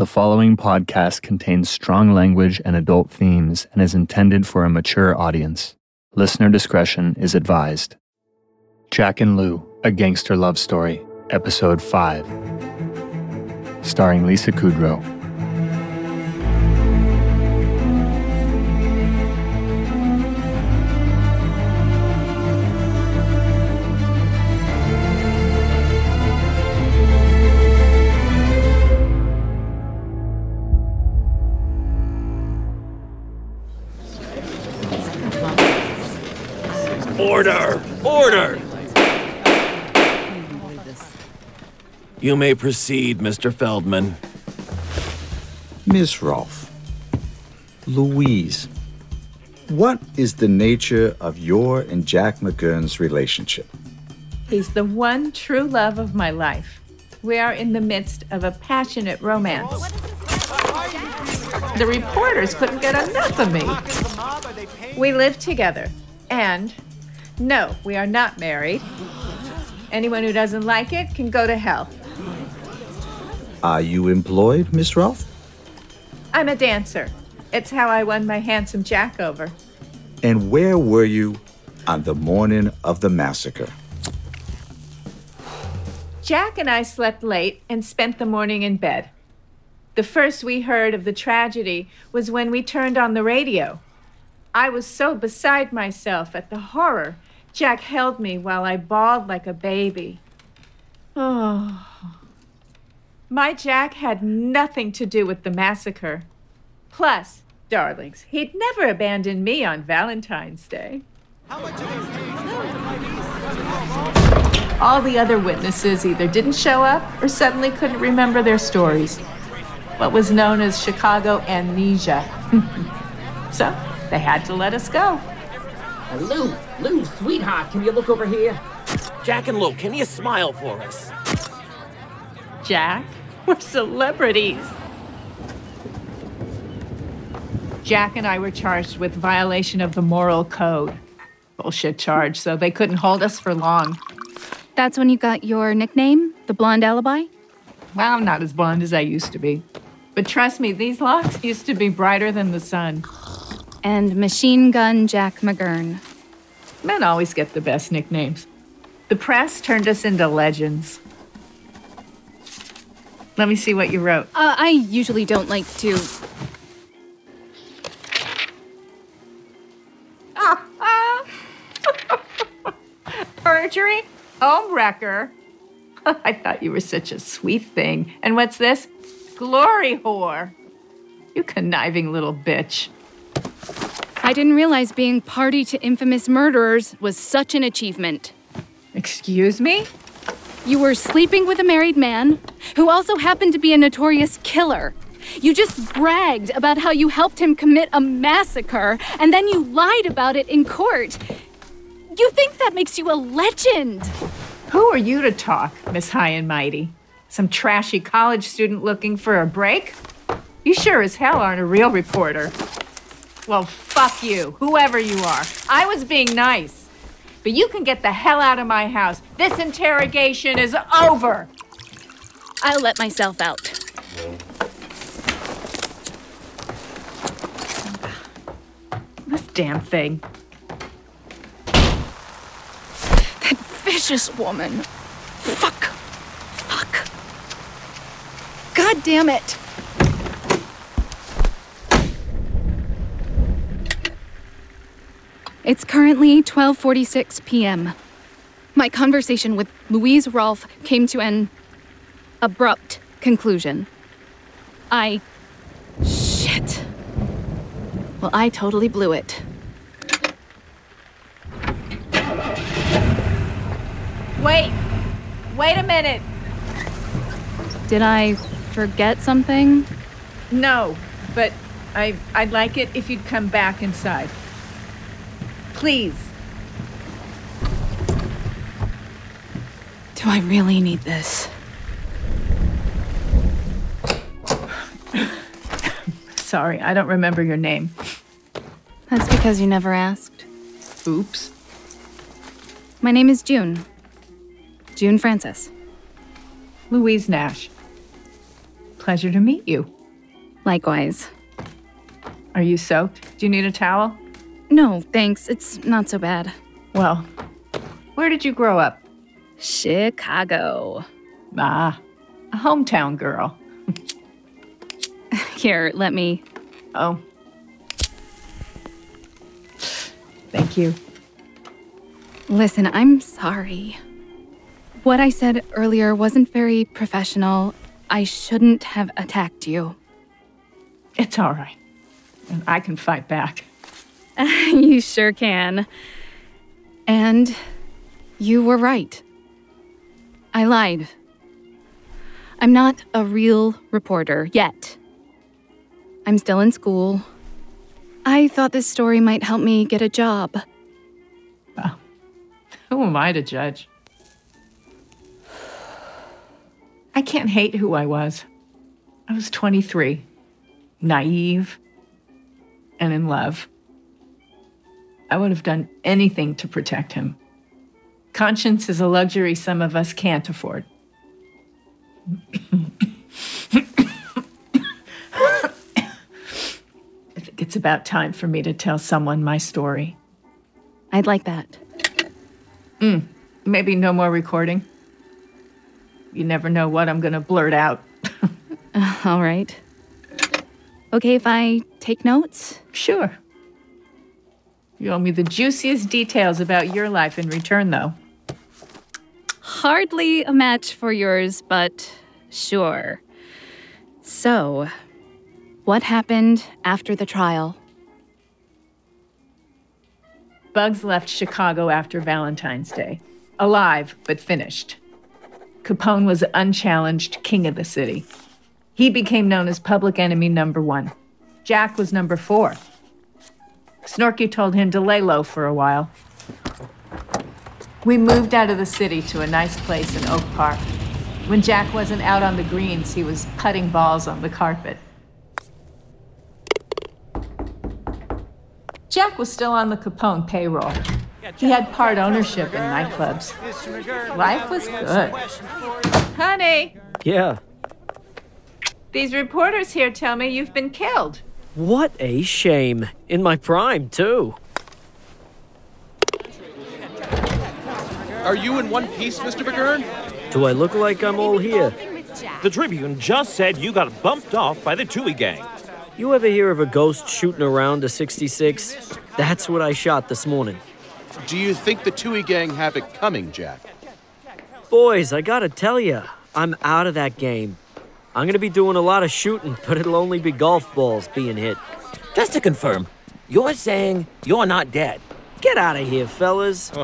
The following podcast contains strong language and adult themes and is intended for a mature audience. Listener discretion is advised. Jack and Lou, A Gangster Love Story, Episode 5. Starring Lisa Kudrow. Order! Order! You may proceed, Mr. Feldman. Miss Rolfe, Louise, what is the nature of your and Jack McGurn's relationship? He's the one true love of my life. We are in the midst of a passionate romance. The reporters couldn't get enough of me. We live together, and no, we are not married. Anyone who doesn't like it can go to hell. Are you employed, Miss Rolfe? I'm a dancer. It's how I won my handsome Jack over. And where were you on the morning of the massacre? Jack and I slept late and spent the morning in bed. The first we heard of the tragedy was when we turned on the radio. I was so beside myself at the horror. Jack held me while I bawled like a baby. Oh. My Jack had nothing to do with the massacre. Plus, darlings, he'd never abandon me on Valentine's Day. All the other witnesses either didn't show up or suddenly couldn't remember their stories. What was known as Chicago amnesia. so they had to let us go. Uh, Lou, Lou, sweetheart, can you look over here? Jack and Lou, can you smile for us? Jack, we're celebrities. Jack and I were charged with violation of the moral code. Bullshit charge, so they couldn't hold us for long. That's when you got your nickname, the Blonde Alibi? Well, I'm not as blonde as I used to be. But trust me, these locks used to be brighter than the sun. And Machine Gun Jack McGurn. Men always get the best nicknames. The press turned us into legends. Let me see what you wrote. Uh, I usually don't like to. Perjury? Home wrecker? I thought you were such a sweet thing. And what's this? Glory whore. You conniving little bitch. I didn't realize being party to infamous murderers was such an achievement. Excuse me? You were sleeping with a married man who also happened to be a notorious killer. You just bragged about how you helped him commit a massacre, and then you lied about it in court. You think that makes you a legend? Who are you to talk, Miss High and Mighty? Some trashy college student looking for a break? You sure as hell aren't a real reporter. Well, fuck you, whoever you are. I was being nice. But you can get the hell out of my house. This interrogation is over. I'll let myself out. This damn thing. That vicious woman. Fuck. Fuck. God damn it. It's currently 12:46 p.m. My conversation with Louise Rolfe came to an abrupt conclusion. I shit. Well, I totally blew it. Wait. Wait a minute. Did I forget something? No, but I I'd like it if you'd come back inside. Please. Do I really need this? Sorry, I don't remember your name. That's because you never asked. Oops. My name is June. June Francis. Louise Nash. Pleasure to meet you. Likewise. Are you soaked? Do you need a towel? No, thanks. It's not so bad. Well, where did you grow up? Chicago. Ah, a hometown girl. Here, let me. Oh. Thank you. Listen, I'm sorry. What I said earlier wasn't very professional. I shouldn't have attacked you. It's all right. I can fight back. you sure can. And you were right. I lied. I'm not a real reporter yet. I'm still in school. I thought this story might help me get a job. Ah. Who am I to judge? I can't hate who I was. I was 23, naive, and in love. I would have done anything to protect him. Conscience is a luxury some of us can't afford. I think it's about time for me to tell someone my story. I'd like that. Hmm, maybe no more recording. You never know what I'm going to blurt out. All right. Okay if I take notes? Sure. You owe me the juiciest details about your life in return, though. Hardly a match for yours, but sure. So, what happened after the trial? Bugs left Chicago after Valentine's Day. Alive, but finished. Capone was unchallenged king of the city. He became known as public enemy number one. Jack was number four. Snorky told him to lay low for a while. We moved out of the city to a nice place in Oak Park. When Jack wasn't out on the greens, he was putting balls on the carpet. Jack was still on the Capone payroll. He had part ownership in nightclubs. Life was good. Honey, Yeah. these reporters here tell me you've been killed. What a shame. In my prime, too. Are you in one piece, Mr. McGurn? Do I look like I'm all here? The Tribune just said you got bumped off by the Touhy gang. You ever hear of a ghost shooting around a 66? That's what I shot this morning. Do you think the Touhy gang have it coming, Jack? Boys, I gotta tell ya, I'm out of that game. I'm gonna be doing a lot of shooting, but it'll only be golf balls being hit. Just to confirm, you're saying you're not dead. Get out of here, fellas.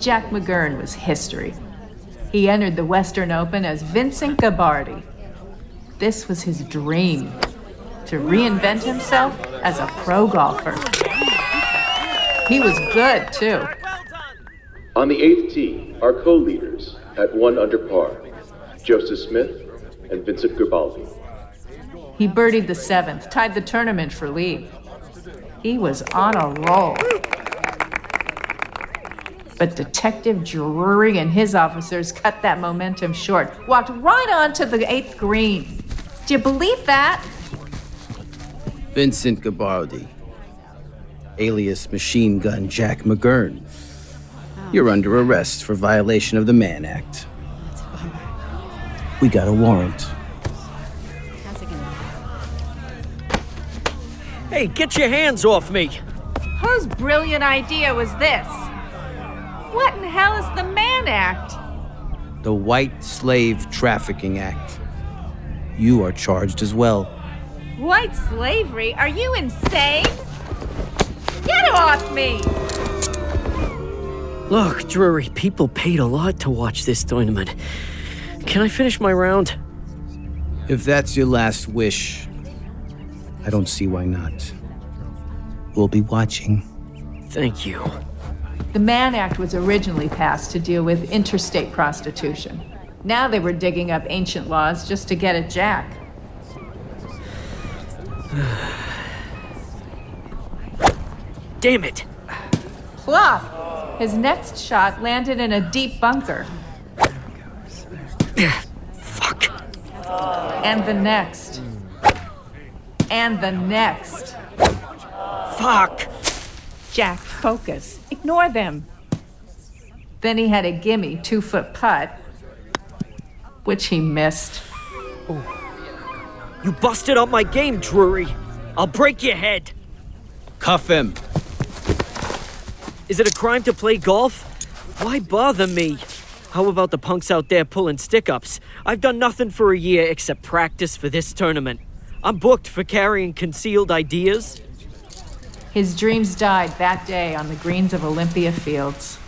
Jack McGurn was history. He entered the Western Open as Vincent Gabardi. This was his dream to reinvent himself as a pro golfer. He was good, too. On the eighth tee, our co-leaders at one under par, Joseph Smith and Vincent Garibaldi. He birdied the seventh, tied the tournament for lead. He was on a roll. But Detective Drury and his officers cut that momentum short, walked right onto the eighth green. Do you believe that? Vincent Gabardi, alias Machine Gun Jack McGurn. You're under arrest for violation of the Mann Act. We got a warrant. Hey, get your hands off me. Whose brilliant idea was this? What in hell is the Mann Act? The White Slave Trafficking Act. You are charged as well. White slavery? Are you insane? Get off me! Look, Drury, people paid a lot to watch this tournament. Can I finish my round? If that's your last wish, I don't see why not. We'll be watching. Thank you. The Mann Act was originally passed to deal with interstate prostitution. Now they were digging up ancient laws just to get at Jack. Damn it. Fluff! His next shot landed in a deep bunker. Fuck. And the next. And the next. Fuck. Jack, focus. Ignore them. Then he had a gimme two foot putt, which he missed. You busted up my game, Drury. I'll break your head. Cuff him. Is it a crime to play golf? Why bother me? How about the punks out there pulling stick ups? I've done nothing for a year except practice for this tournament. I'm booked for carrying concealed ideas. His dreams died that day on the greens of Olympia Fields.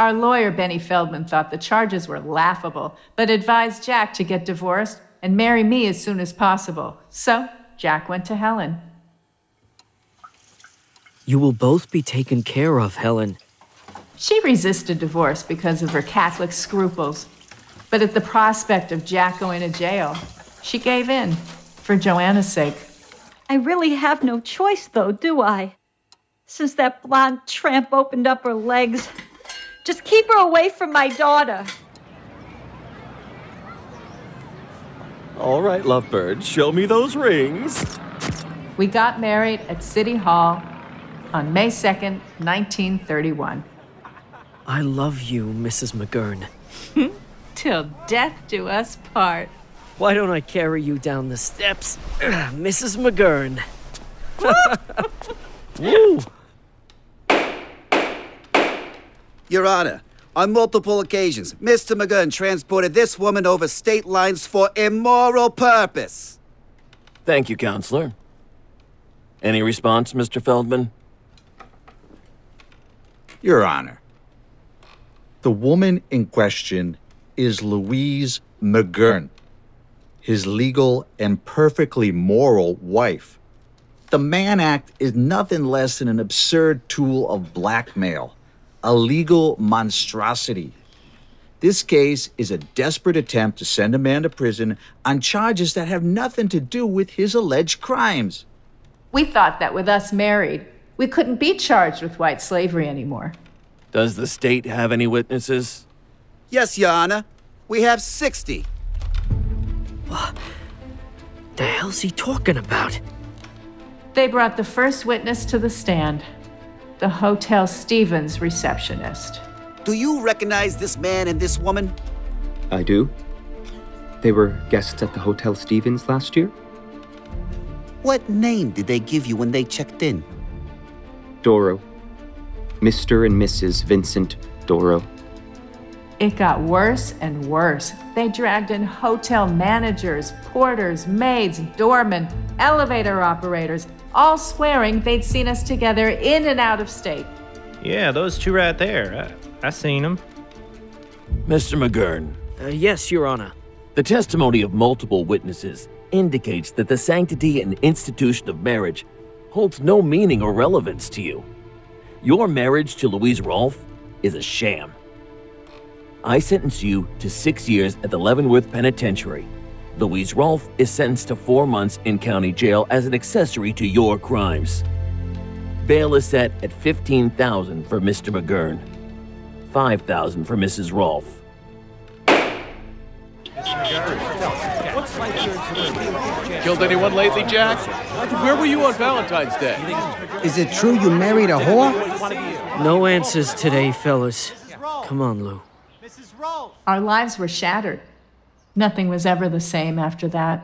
Our lawyer, Benny Feldman, thought the charges were laughable, but advised Jack to get divorced and marry me as soon as possible. So, Jack went to Helen. You will both be taken care of, Helen. She resisted divorce because of her Catholic scruples. But at the prospect of Jack going to jail, she gave in for Joanna's sake. I really have no choice, though, do I? Since that blonde tramp opened up her legs. Just keep her away from my daughter. All right, lovebird, show me those rings. We got married at City Hall on May 2nd, 1931. I love you, Mrs. McGurn. Till death do us part. Why don't I carry you down the steps, Mrs. McGurn? Woo! Your Honor, on multiple occasions, Mr. McGurn transported this woman over state lines for immoral purpose. Thank you, Counselor. Any response, Mr. Feldman? Your Honor, the woman in question is Louise McGurn, his legal and perfectly moral wife. The Mann Act is nothing less than an absurd tool of blackmail, a legal monstrosity. This case is a desperate attempt to send a man to prison on charges that have nothing to do with his alleged crimes. We thought that with us married, we couldn't be charged with white slavery anymore. Does the state have any witnesses? Yes, Your Honor. We have 60. What The hell's he talking about? They brought the first witness to the stand the Hotel Stevens receptionist. Do you recognize this man and this woman? I do. They were guests at the Hotel Stevens last year? What name did they give you when they checked in? Doro. Mr. and Mrs. Vincent Doro. It got worse and worse. They dragged in hotel managers, porters, maids, doormen, elevator operators, all swearing they'd seen us together in and out of state. Yeah, those two right there. I, I seen them. Mr. McGurn. Uh, yes, Your Honor. The testimony of multiple witnesses indicates that the sanctity and institution of marriage holds no meaning or relevance to you. Your marriage to Louise Rolfe is a sham. I sentence you to six years at the Leavenworth Penitentiary. Louise Rolfe is sentenced to four months in county jail as an accessory to your crimes. Bail is set at 15000 for Mr. McGurn, 5000 for Mrs. Rolfe. Killed anyone lately, Jack? Where were you on Valentine's Day? Is it true you married a whore? No answers today, fellas. Come on, Lou. Our lives were shattered. Nothing was ever the same after that.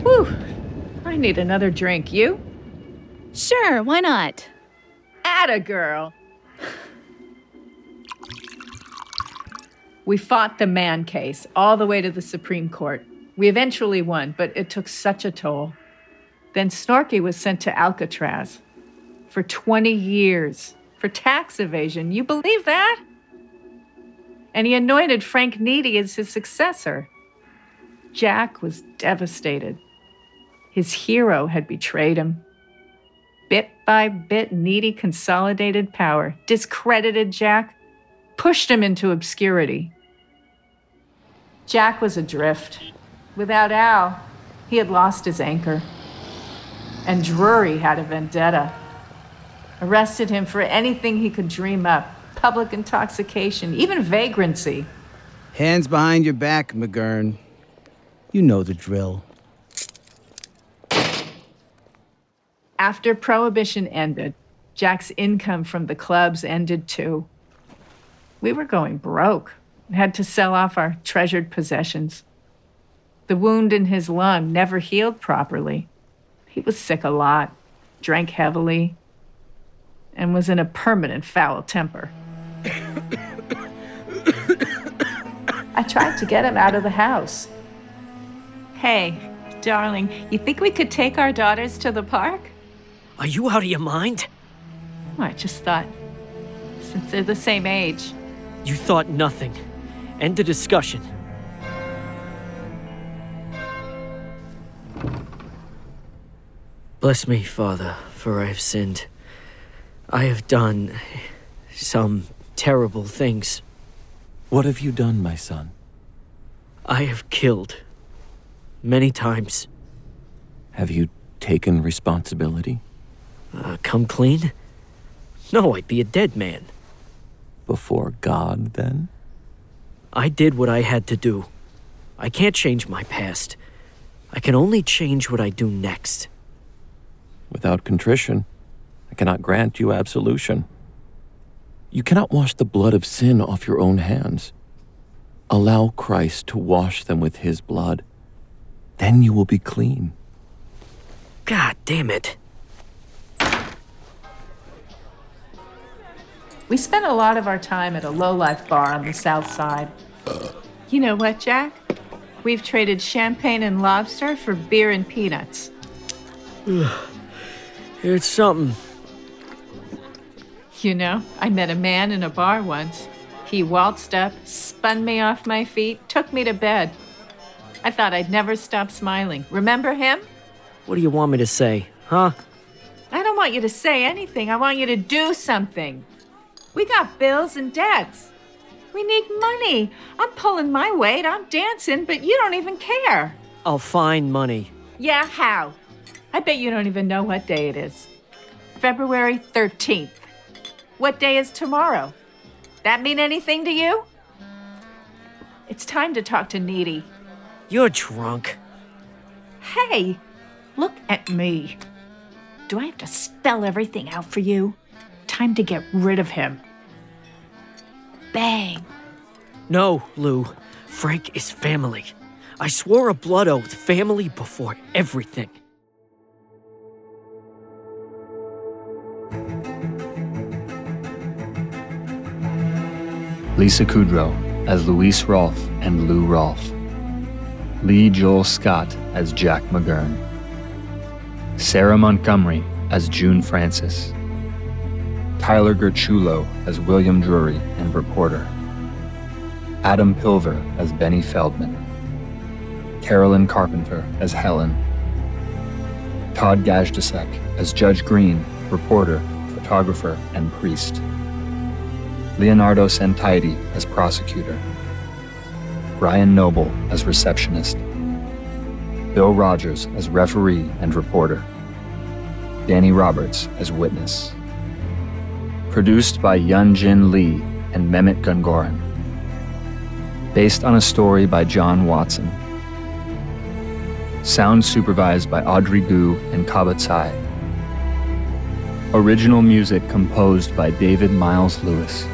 Whew. I need another drink. You? Sure, why not? Atta girl. We fought the Mann case all the way to the Supreme Court. We eventually won, but it took such a toll. Then Snorky was sent to Alcatraz for 20 years for tax evasion. You believe that? And he anointed Frank Nitti as his successor. Jack was devastated. His hero had betrayed him. Bit by bit, Needy consolidated power, discredited Jack, pushed him into obscurity. Jack was adrift. Without Al, he had lost his anchor. And Drury had a vendetta. Arrested him for anything he could dream up public intoxication, even vagrancy. Hands behind your back, McGurn. You know the drill. After Prohibition ended, Jack's income from the clubs ended too. We were going broke and had to sell off our treasured possessions. The wound in his lung never healed properly. He was sick a lot, drank heavily, and was in a permanent foul temper. I tried to get him out of the house. Hey, darling, you think we could take our daughters to the park? Are you out of your mind? I just thought, since they're the same age. You thought nothing. End the discussion. Bless me, Father, for I have sinned. I have done some terrible things. What have you done, my son? I have killed. Many times. Have you taken responsibility? Uh, come clean? No, I'd be a dead man. Before God, then? I did what I had to do. I can't change my past. I can only change what I do next. Without contrition, I cannot grant you absolution. You cannot wash the blood of sin off your own hands. Allow Christ to wash them with his blood. Then you will be clean. God damn it. We spent a lot of our time at a low-life bar on the south side. You know what, Jack? We've traded champagne and lobster for beer and peanuts. it's something. You know, I met a man in a bar once. He waltzed up, spun me off my feet, took me to bed. I thought I'd never stop smiling. Remember him? What do you want me to say, huh? I don't want you to say anything. I want you to do something. We got bills and debts. We need money. I'm pulling my weight. I'm dancing, but you don't even care. I'll find money. Yeah, how? I bet you don't even know what day it is. February 13th. What day is tomorrow? That mean anything to you? It's time to talk to Nitti. You're drunk. Hey, look at me. Do I have to spell everything out for you? Time to get rid of him. Bang. No, Lou. Frank is family. I swore a blood oath, family before everything. Lisa Kudrow as Louise Rolfe and Lou Rolfe. Leigh Joel Scott as Jack McGurn. Sara Montgomery as June Francis. Tyler Gurciullo as William Drury and reporter. Adam Pilver as Benny Feldman. Carolyn Carpenter as Helen. Todd Gajdusek as Judge Green, reporter, photographer, and priest. Leonardo Santaiti as prosecutor. Ryan Knoebel as receptionist. Bill Rogers as referee and reporter. Danny Roberts as witness. Produced by Yeon Jin Lee and Mehmet Gungoren. Based on a story by John Watson. Sound supervised by Audrey Gu and Cabba. Original music composed by David Myles Lewis.